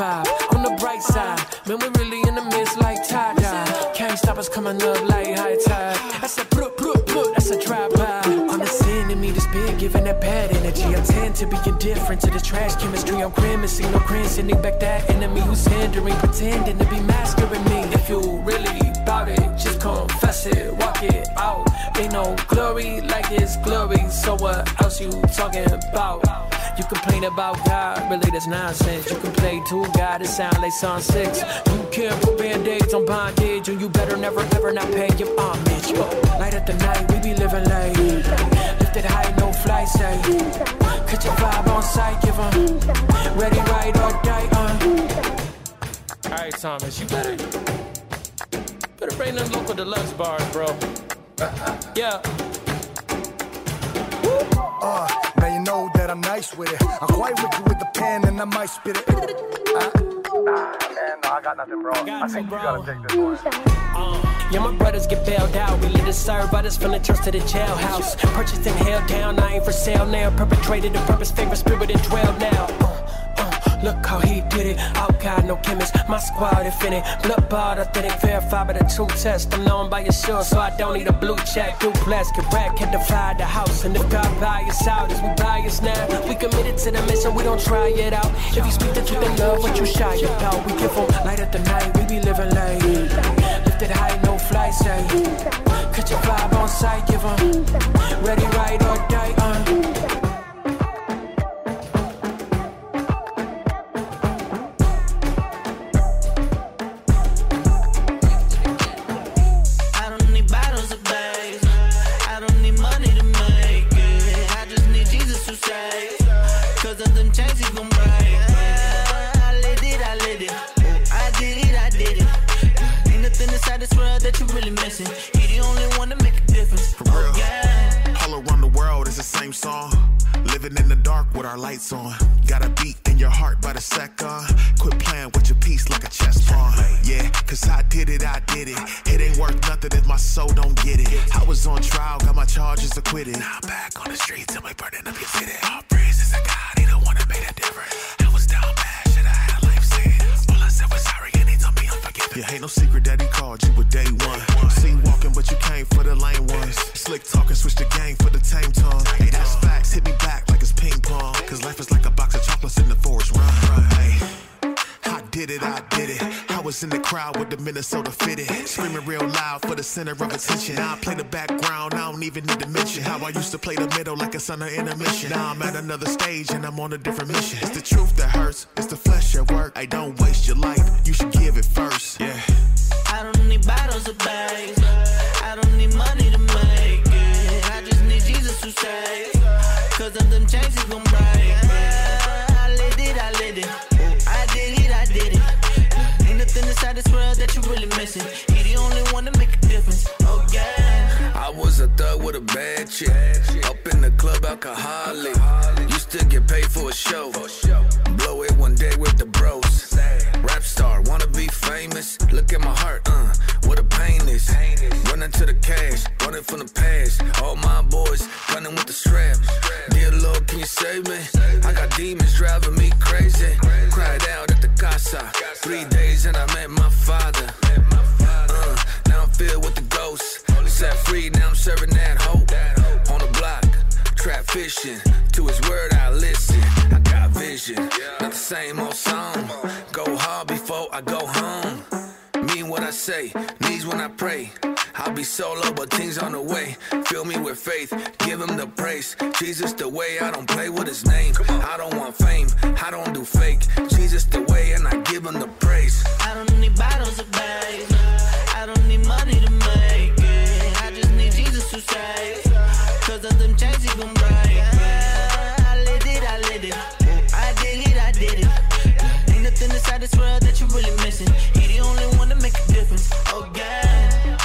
vibe on the bright side. Man, we're really in the midst like tie dye. Can't stop us coming up like high tide. That's a put, put, put, that's a drive by. On the sin in me that's been giving that bad energy. I tend to be indifferent to the trash chemistry. I'm grimacing, no grin, sending back that enemy who's hindering, pretending to be mastering me. If you really bout it, just confess it, walk it out. Ain't no glory like it's glory, so what else you talking about? You complain about God, really that's nonsense. You can play to God, it sound like Psalm 6. You can't put band-aids on bondage, and you better never ever not pay your homage. But light up the night, we be living late. Lifted high, no fly say. Catch your vibe on sight, give 'em ready, right, or die, uh. Alright, Thomas, you better, better bring them local deluxe bars, bro. Yeah. Uh, now you know that I'm nice with it. I'm quite wicked with the pen and I might spit it. Uh, Man, no, I got nothing, bro. I think you gotta take this. Yeah, my brothers get bailed out. We lit to serve others from the church to the jailhouse. Purchased and held down, I ain't for sale now. Perpetrated the purpose, favorite spirit and dwell now. Look how he did it. Out God, no chemist. My squad infinite. Blood bought, authentic, verified by the true test. I'm known by your sure, so I don't need a blue check. Duplex, back, can divide the house. And if God buy us out, as we buy us now, we committed to the mission, we don't try it out. If you speak the truth and love, what you shy about, we give give 'em light at the night, we be living late. Lifted high, no flight, say. Catch your vibe on sight, give 'em ready, right, or die, uh. Slick talking, switch the game for the tame tongue. Hey, that's facts, hit me back like it's ping pong. Cause life is like a box of chocolates in the forest run. Hey. I did it, I did it. I was in the crowd with the Minnesota fitted. Screaming real loud for the center of attention. Now I play the background, I don't even need to mention how I used to play the middle like it's on an intermission. Now I'm at another stage and I'm on a different mission. It's the truth that hurts, it's the flesh at work. Hey, don't waste your life, you should give it first. Yeah. I don't need bottles of bags. I don't need money to make Jesus to save. Cause of them chains he gon' break. I lit it, I lit it. Oh, I did it, I did it. Ain't nothing inside this world that you really missing. He the only one to make a difference. Oh yeah. I was a thug with a bad chick. Up in the club, alcoholic. Used to get paid for a show. Blow it one day with them chains he gon' break. I lit it, I lit it. I did it, I did it. Ain't nothing inside this world that you really missing. He the only one to make a difference. Oh yeah.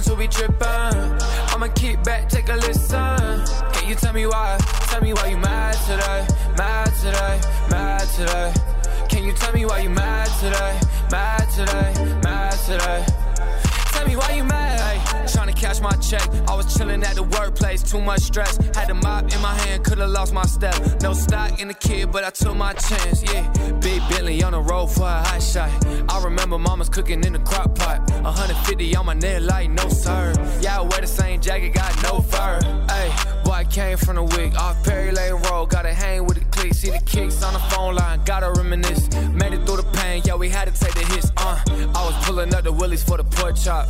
Reason to be trippin'. I'ma keep back, take a listen. Can you tell me why? Tell me why you mad today? Mad today? Mad today? Can you tell me why you mad today? Mad today? Mad today? Me why you mad? Trying to cash my check. I was chilling at the workplace, too much stress. Had a mop in my hand, could've lost my step. No stock in the kid, but I took my chance. Yeah, big Bentley on the road for a hot shot. I remember mama's cooking in the crock pot. 150 on my neck, like no sir. Yeah, I wear the same jacket, got no fur. Hey, boy, I came from the wig off Perry Lane Road. Gotta hang with the see the kicks on the phone line. Gotta reminisce. Made it through the pain, yeah, we had to take the hits. Uh, I was pulling up the willies for the pork chop.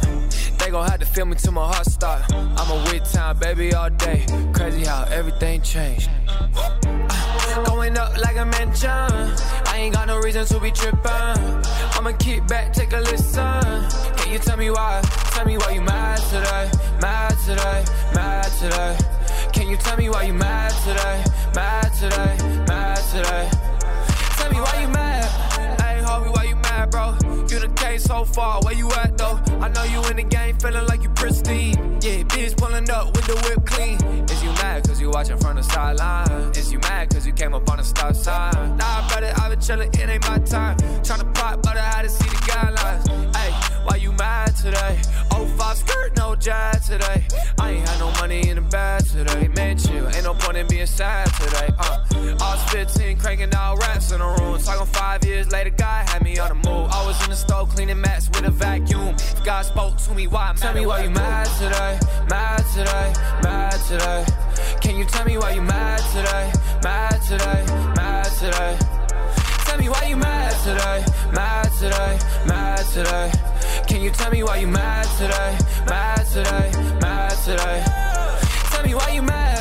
They gon' have to feel me till my heart stop. I'm a with time, baby, all day. Crazy how everything changed. Uh, going up like a mansion. I ain't got no reason to be trippin'. I'ma keep back, take a listen. Can you tell me why? Tell me why you mad today? Mad today? Mad today? Can you tell me why you mad today? Mad today? Mad today? Tell me why you mad? Bro? You the case so far, where you at though? I know you in the game, feeling like you pristine. Yeah, bitch pulling up with the whip clean. Is you mad cause you watching from the sideline? Is you mad cause you came up on the stop sign? Nah, brother, I been chillin', it ain't my time. Tryna pop, but I had to see the guidelines. Hey, why you mad today? Oh, five skirt, no jazz today. I ain't had no money in the bag today. Man, chill, ain't no point in being sad today. Uh, I was 15, cranking out raps in the room. Talking five years later, God had me on the move. I was in the stove cleaning mats with a vacuum. If God spoke to me, why? Tell me why you mad today? Mad today? Mad today? Can you tell me why you mad today? Mad today? Mad today? Tell me why you mad today? Mad today? Mad today? Can you tell me why you mad today? Mad today? Mad today? Tell me why you mad?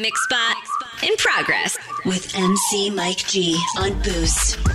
Mixspot in progress with MC Mike G. On Boost.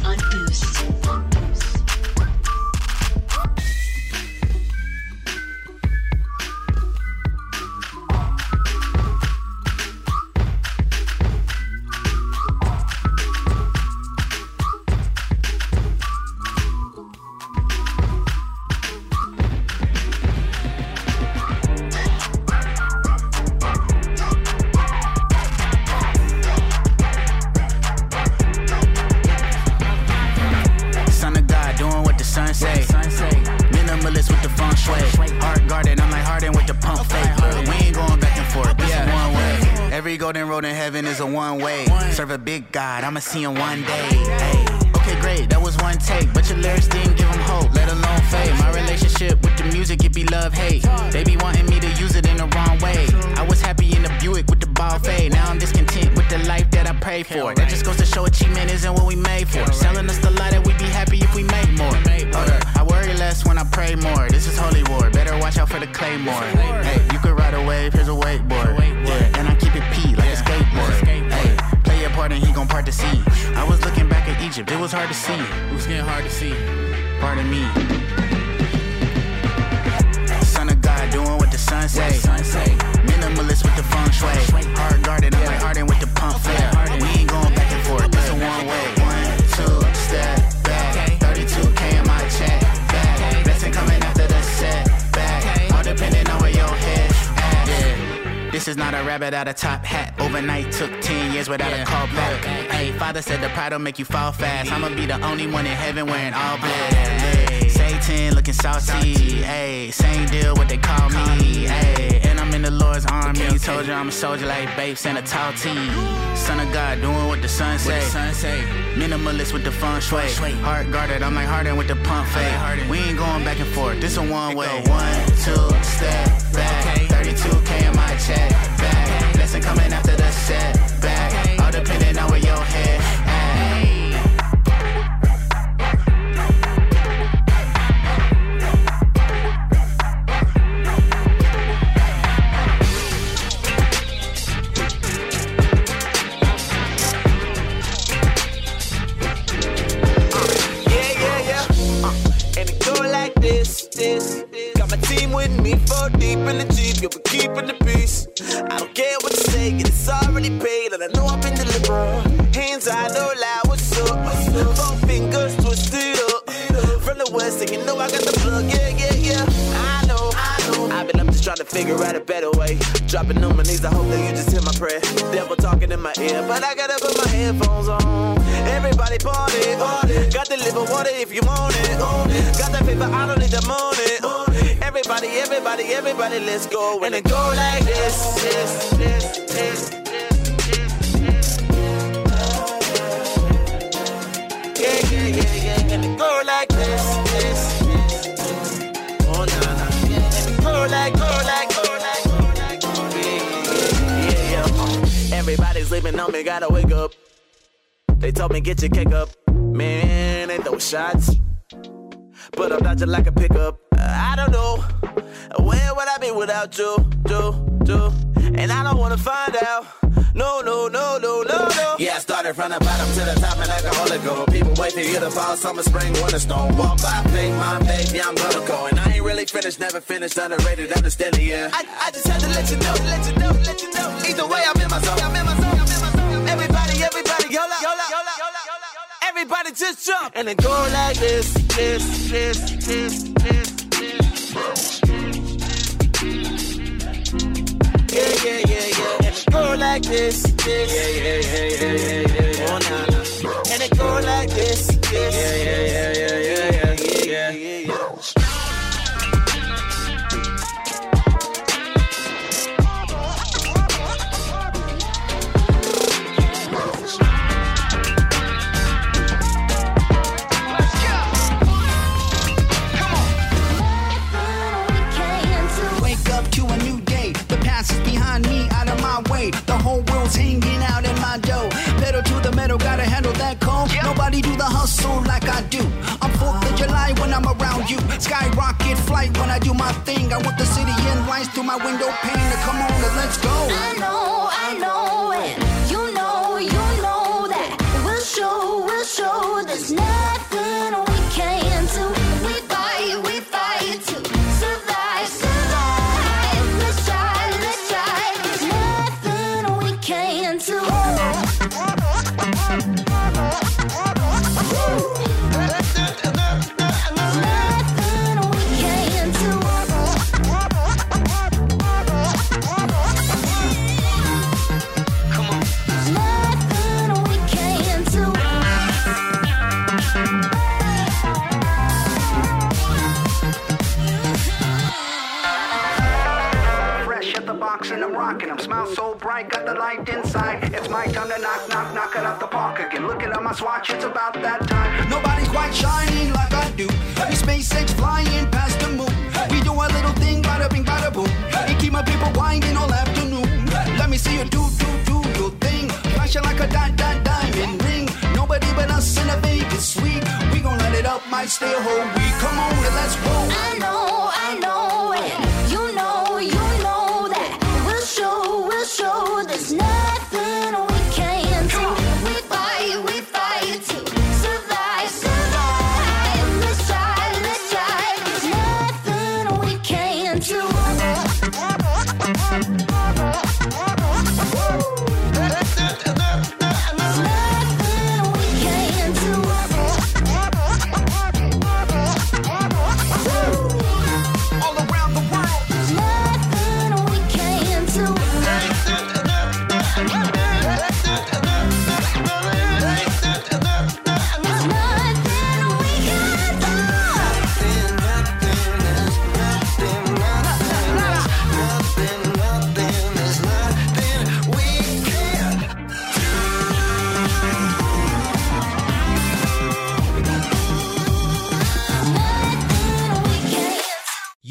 Every golden road in heaven is a one way. Serve a big God, I'ma see him one day. Ay. Okay, great, that was one take. But your lyrics didn't give him hope, let alone fade. My relationship with the music, it be love hate. They be wanting me to use it in the wrong way. I was happy in the Buick with the ball fade. Now I'm discontent with the life that I prayed for. That just goes to show achievement isn't what we made for. Selling us the lie that we'd be happy if we made more. Hold up, I worry less when I pray more. This is holy war, better watch out for the claymore. Hey, you could ride a wave, here's a wakeboard. Yeah, and I keep it P like a skateboard. Hey, play your part and he gon' part the sea. I was looking back at Egypt, it was hard to see. It was getting hard to see. Pardon me. Doing what the sun say. Minimalist with the feng shui. Hard guarded, I'm like Harden with the pump fake. We ain't going back and forth, this a one way. One, two, step back. 32K in my check bag. Blessing coming after the set back. All depending on where your head at. Yeah. This is not a rabbit out of top hat. Overnight took 10 years without a call back. Hey, father said the pride will make you fall fast. I'ma be the only one in heaven wearing all black. Hey, Satan looking saucy. Hey, same deal what they call me. Hey, and I'm in the Lord's army. Told you I'm a soldier like babes and a tall team. Son of God, doing what the sun say. Minimalist with the feng shui. Heart guarded, I'm like Harden with the pump fake. We ain't going back and forth. This a one way. One, two, step back. 32K in my check back. Blessing coming after the set back. All depending on where your head deep in the Jeep. Your keeping the peace. I don't care what you say, it's already paid, and I know I've been delivered. Hands I know loud, what's up? Four fingers twisted up. From the west, and you know I got the plug, yeah, yeah, yeah. I know, I know. I've been up just trying to figure out a better way. Dropping on my knees, I hope that you just hear my prayer. Devil talking in my ear, but I gotta put my headphones on. Everybody party, party. Got the liver water if you want it. Got that paper, I don't need the money. Everybody, everybody, everybody, let's go. And it go like this, this, this, this. Yeah, yeah, yeah, yeah, and go like this. Oh, nah, nah, and go like, go like, go like, go like. Yeah. Everybody's sleeping on me, gotta wake up. They told me get your kick up. Man, they throw shots. But I'm dodging like a pickup. I don't know. Where would I be without you, you, you? And I don't wanna find out. No, no, no, no, no, no. Yeah, I started from the bottom to the top and like a holy go. People wait to hear the fall, summer, spring, winter storm. Walk by, faith, my baby, I'm gonna go. And I ain't really finished, never finished, underrated, understand it, yeah. I, I just had to let you know, let you know, let you know. Either way, I'm in my zone, I'm in my zone, I'm in my zone. Everybody, everybody, yola, yola, yola, yola, yola. Everybody just jump and then go like this, this, this, this, this. Yeah, yeah, yeah, yeah. And it go like this, this. Yeah, yeah, yeah, yeah, yeah, yeah. Oh, nah, nah. And it go like this, this. Yeah, yeah, yeah, yeah,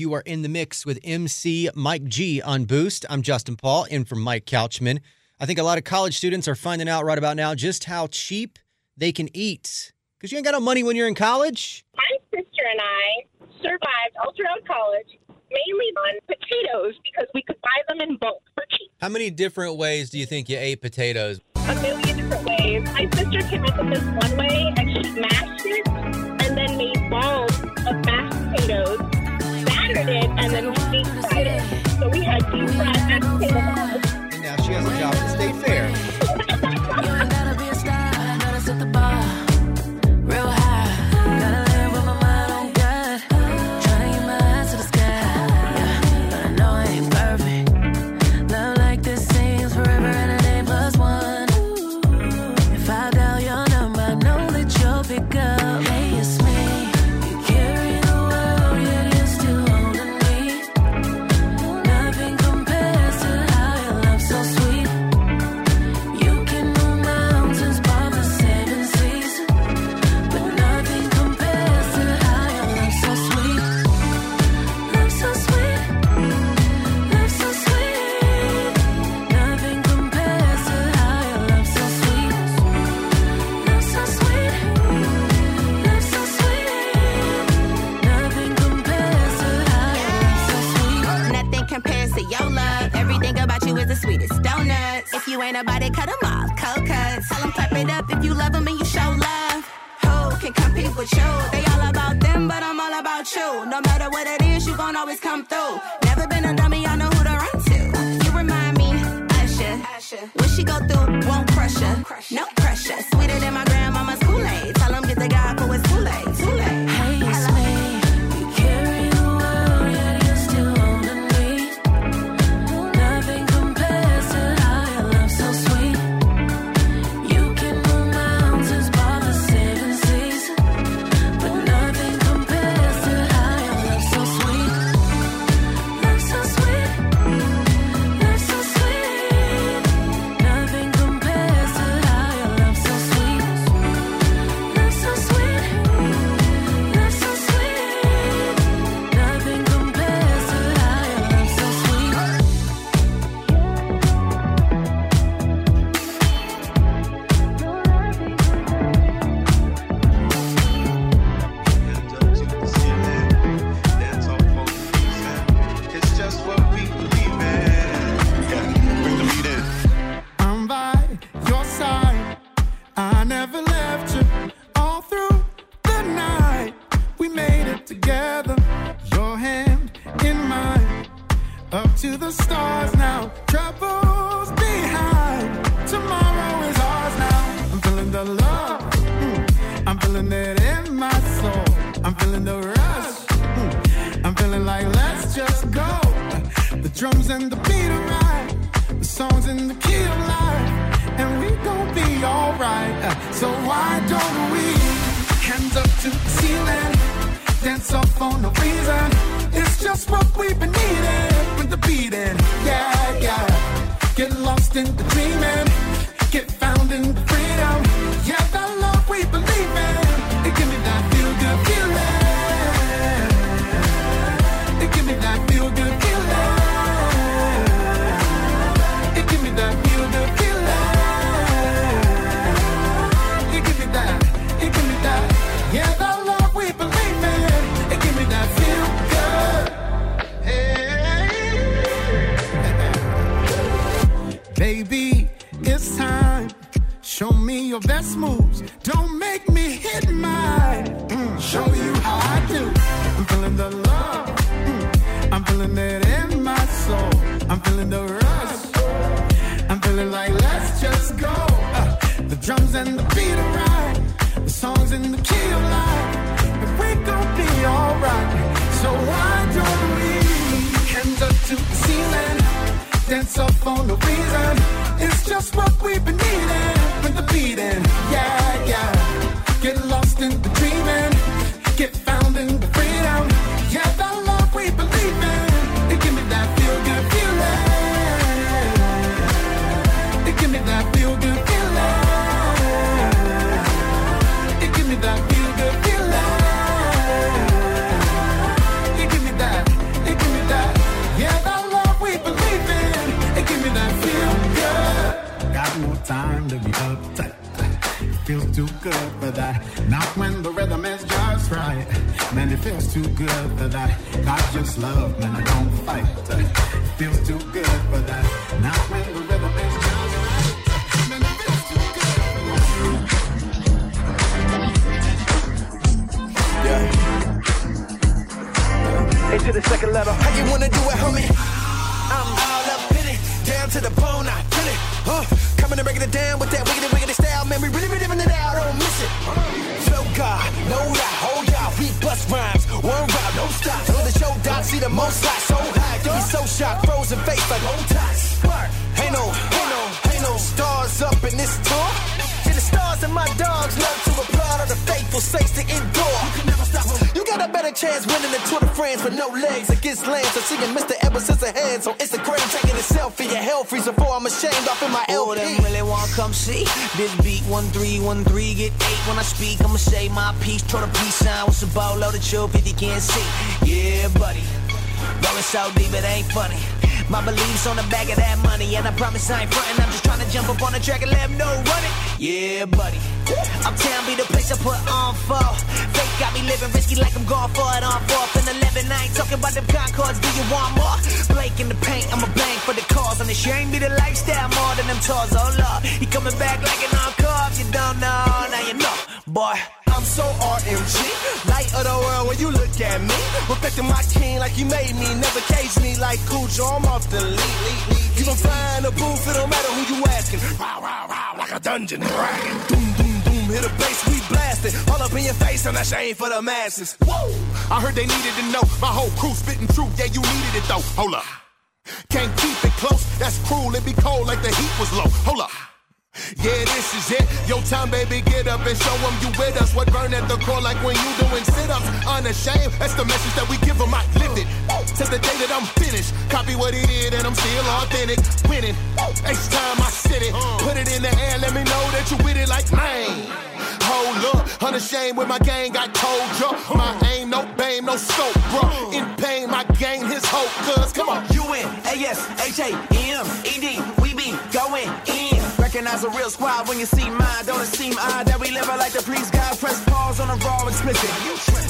You are in the mix with MC Mike G on Boost. I'm Justin Paul, in from Mike Couchman. I think a lot of college students are finding out right about now just how cheap they can eat. Because you ain't got no money when you're in college. My sister and I survived all throughout college mainly on potatoes because we could buy them in bulk for cheap. How many different ways do you think you ate potatoes? A million different ways. My sister came up with this one way and she mashed it and then made balls of mashed potatoes, and then we deep. So we had deep fried vegetable. And now she has a job at the state fair. you gon' always come through. Never been a dummy, I know who to run to. You remind me, Usher. What she go through, won't crush her. No pressure, sweeter than my distant, the dreamer. Dance up on the reason. It's just what we've been needing. With the beating, yeah. Man, it feels too good for that. I just love, man, I don't fight. Feels too good for that. Now when the rhythm is just right, man, it feels too good. Yeah. Into the second level. How you wanna do it, homie? I'm all up in it, down to the bone, I kill it. Huh? Coming and breaking it down with that most light, so high, me so shocked, frozen face like old ties. Ain't no, ain't no, ain't no stars up in this tour. See the stars and my dogs love to applaud all the faithful saints to endure. You can never stop. You got a better chance winning the Tour de France with no legs against Lance. So seeing Mr. A hands on Instagram taking a selfie. Your hell freeze before I'm ashamed off in my Oh, LP. them really wanna come see this beat one three one three get eight when I speak. I'ma say my piece, try to peace sign with some bolo that you if you can't see. Yeah, buddy, going so deep it ain't funny. My beliefs on the back of that money, and I promise I ain't frontin'. I'm just trying to jump up on the track and let 'em know run it. Yeah, buddy. Uptown be the place I put on for. Fake got me living risky like I'm going for it on fourth and eleven. I ain't talking about them Concords. Do you want more? Blake in the paint, I'm a blank for the cause. And it sure ain't be the lifestyle more than them tours. Oh lord, he coming back like an encore. If you don't know, now you know, boy. I'm so RMG, light of the world when you look at me. Respecting my king like he made me, never cage me like Cujo. I'm off the lead. You gon' find a booth, it don't matter who you asking. Wow, wow, wow, like a dungeon dragon. Doom, doom, doom, hit a bass, we blasting. All up in your face, and that shame for the masses. Whoa! I heard they needed to know my whole crew spitting truth. Yeah, you needed it though. Hold up. Can't keep it close. That's cruel. It be cold like the heat was low. Hold up. Yeah, this is it. Your time, baby, get up and show them you with us. What burn at the core like when you doing sit-ups. Unashamed, that's the message that we give them. I lived it. To the day that I'm finished. Copy what he did and I'm still authentic. Winning. Each time I sit it. Put it in the air, let me know that you with it like man. Hold up, unashamed with my gang, got told ya. My aim, no bame, no scope, bro. In pain, my gang, his hope, cuz, come on. U-N, a real squad when you see mine. Don't it seem odd that we live like the police guy? Press pause on a raw explicit.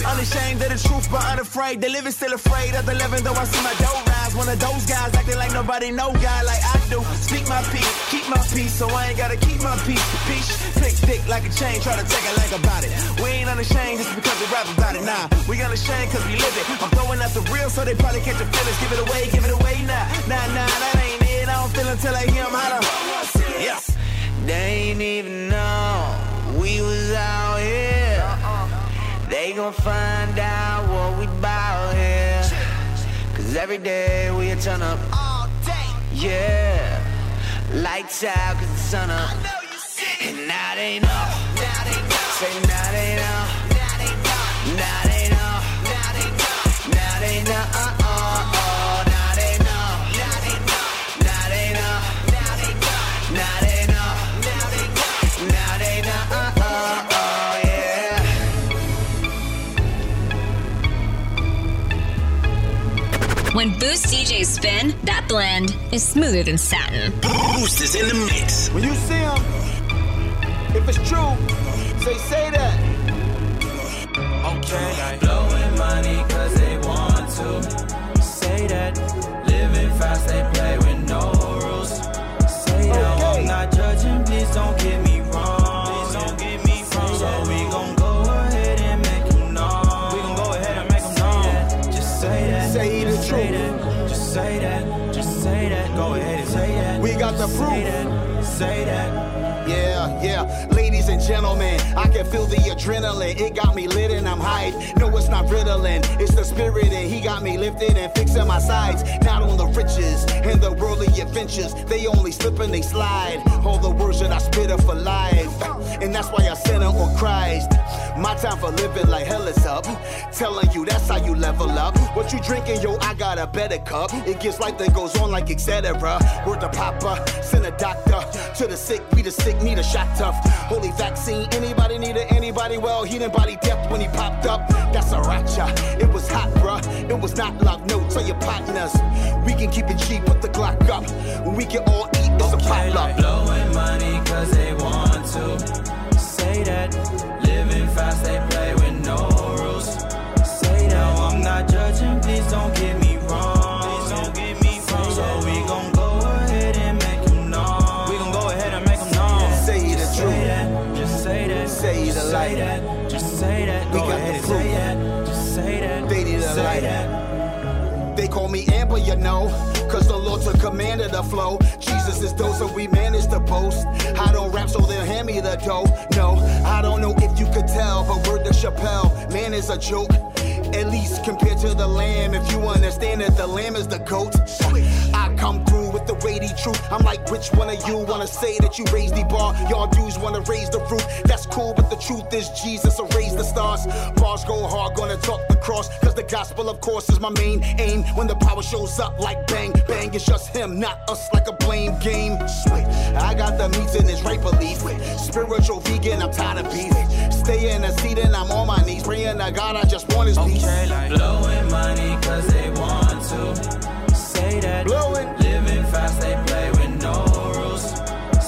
Unashamed of the truth, but unafraid. They live still afraid of the living, though I see my dough rise. One of those guys acting like nobody know guy like I do. Speak my peace, keep my peace, so I ain't gotta keep my peace. Peace, click dick like a chain, try to take a leg about it. We ain't unashamed just because we rap about it, nah. We unashamed cause we live it. I'm throwing out the real, so they probably catch your feelings. Give it away, give it away, nah. Nah, nah, that ain't it. I don't feel until I hear 'em holler. Yes. They ain't even know we was out here. They gon' find out what we bout here. Cause every day we a turn up. All day. Yeah. Lights out cause the sun up. And now they know. Now they know. Say now they know. Now they know. Now they know. Now they know. Now they know. Uh When Boost DJs spin, that blend is smoother than satin. Boost is in the mix. When you see him, if it's true, say say that. Okay. Blowing money cause they want to. Say that. Living fast, they Say that. Yeah, yeah. Ladies and gentlemen, I can feel the adrenaline. It got me lit and I'm hyped. No, it's not Ritalin. It's the spirit and he got me lifted and fixing my sides. Not on the riches and the worldly adventures. They only slip and they slide. All the words that I spit are for life. And that's why I center on Christ. My time for living like hell is up. Telling you that's how you level up. What you drinking, yo, I got a better cup. It gives life that goes on like etc. Word to Papa, send a doctor to the sick. We the sick need a shot tough. Holy vaccine, anybody need it? Anybody? Well, he didn't body depth when he popped up. That's a ratcha. It was hot, bruh. It was not love. No, tell your partners. We can keep it cheap, put the Glock up. We can all eat. It's a potluck. Blowing money cause they want to. Say that. Fast, they play with no rules. Say that. I'm not judging, please don't get me wrong. Please don't get me wrong. So we gon' go ahead and make them know. We gon' go ahead and make them know. Say the Just truth. Say that. Just say that. Say the light. That. Just say that. We Go got ahead the and proof. say that. Just say that. They need a light. that. They call me Amber, you know, cause the Lord took command of the flow. Jesus is dope, so we managed to boast. I don't rap, so they'll hand me the dough. No, I don't know if you could tell, but word to Chappelle, man is a joke. At least compared to the lamb, if you understand that the lamb is the goat. I come through with the weighty truth. I'm like, which one of you wanna say that you raised the bar? Y'all dudes wanna raise the roof. That's cool, but the truth is Jesus will raise the stars. Bars go hard, gonna talk the cross. Cause the gospel, of course, is my main aim. When the power shows up like bang, bang, it's just him, not us like a blame game. Sweet. I got the meats in his right belief. Spiritual vegan, I'm tired of beef. Stay in the seat and I'm on my knees. Praying to God, I just want his peace. Okay, like blowing money cause they want to. Say that. Blowing. Living fast, they play with no rules.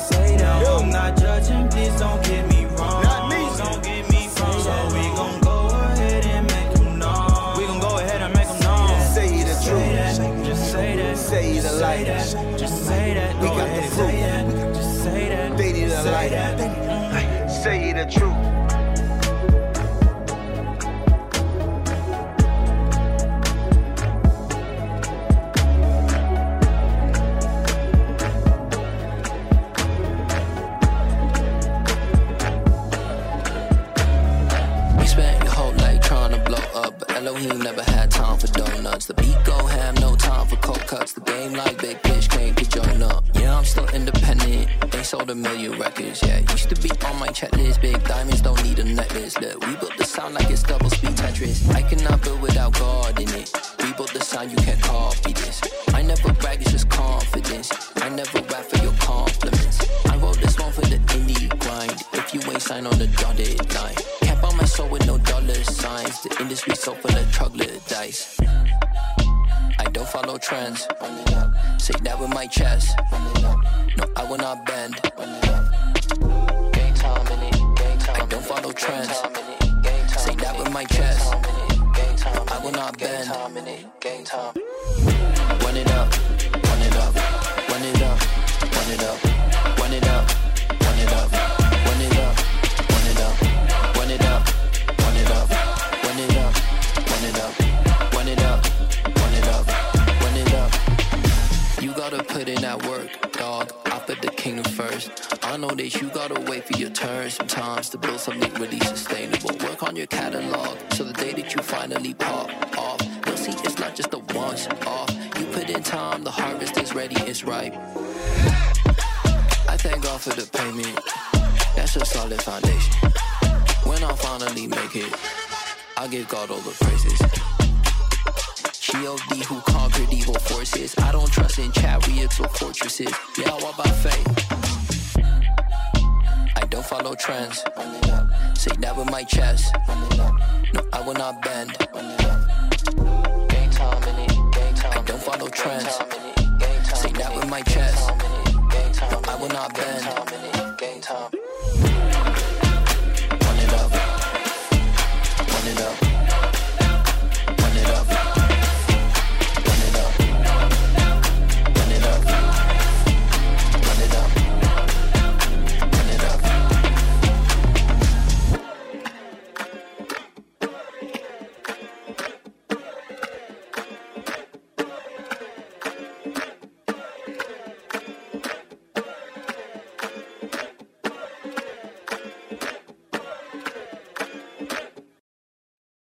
Say that. I'm not judging, please don't get me wrong. Not me. Don't get me wrong. So we gon' go ahead and make them know. We gon' go ahead and make them know. Say the Say truth. that. Just say that. Say the Just light. that. Just say that. We Go got the ahead and fruit. say that. Just say that. They need a Say light. that. Say the truth. Fortresses. Yeah, I walk by faith. I don't follow trends. Say that with my chest. No, I will not bend. I don't follow trends. Say that with my chest. No, I will not bend.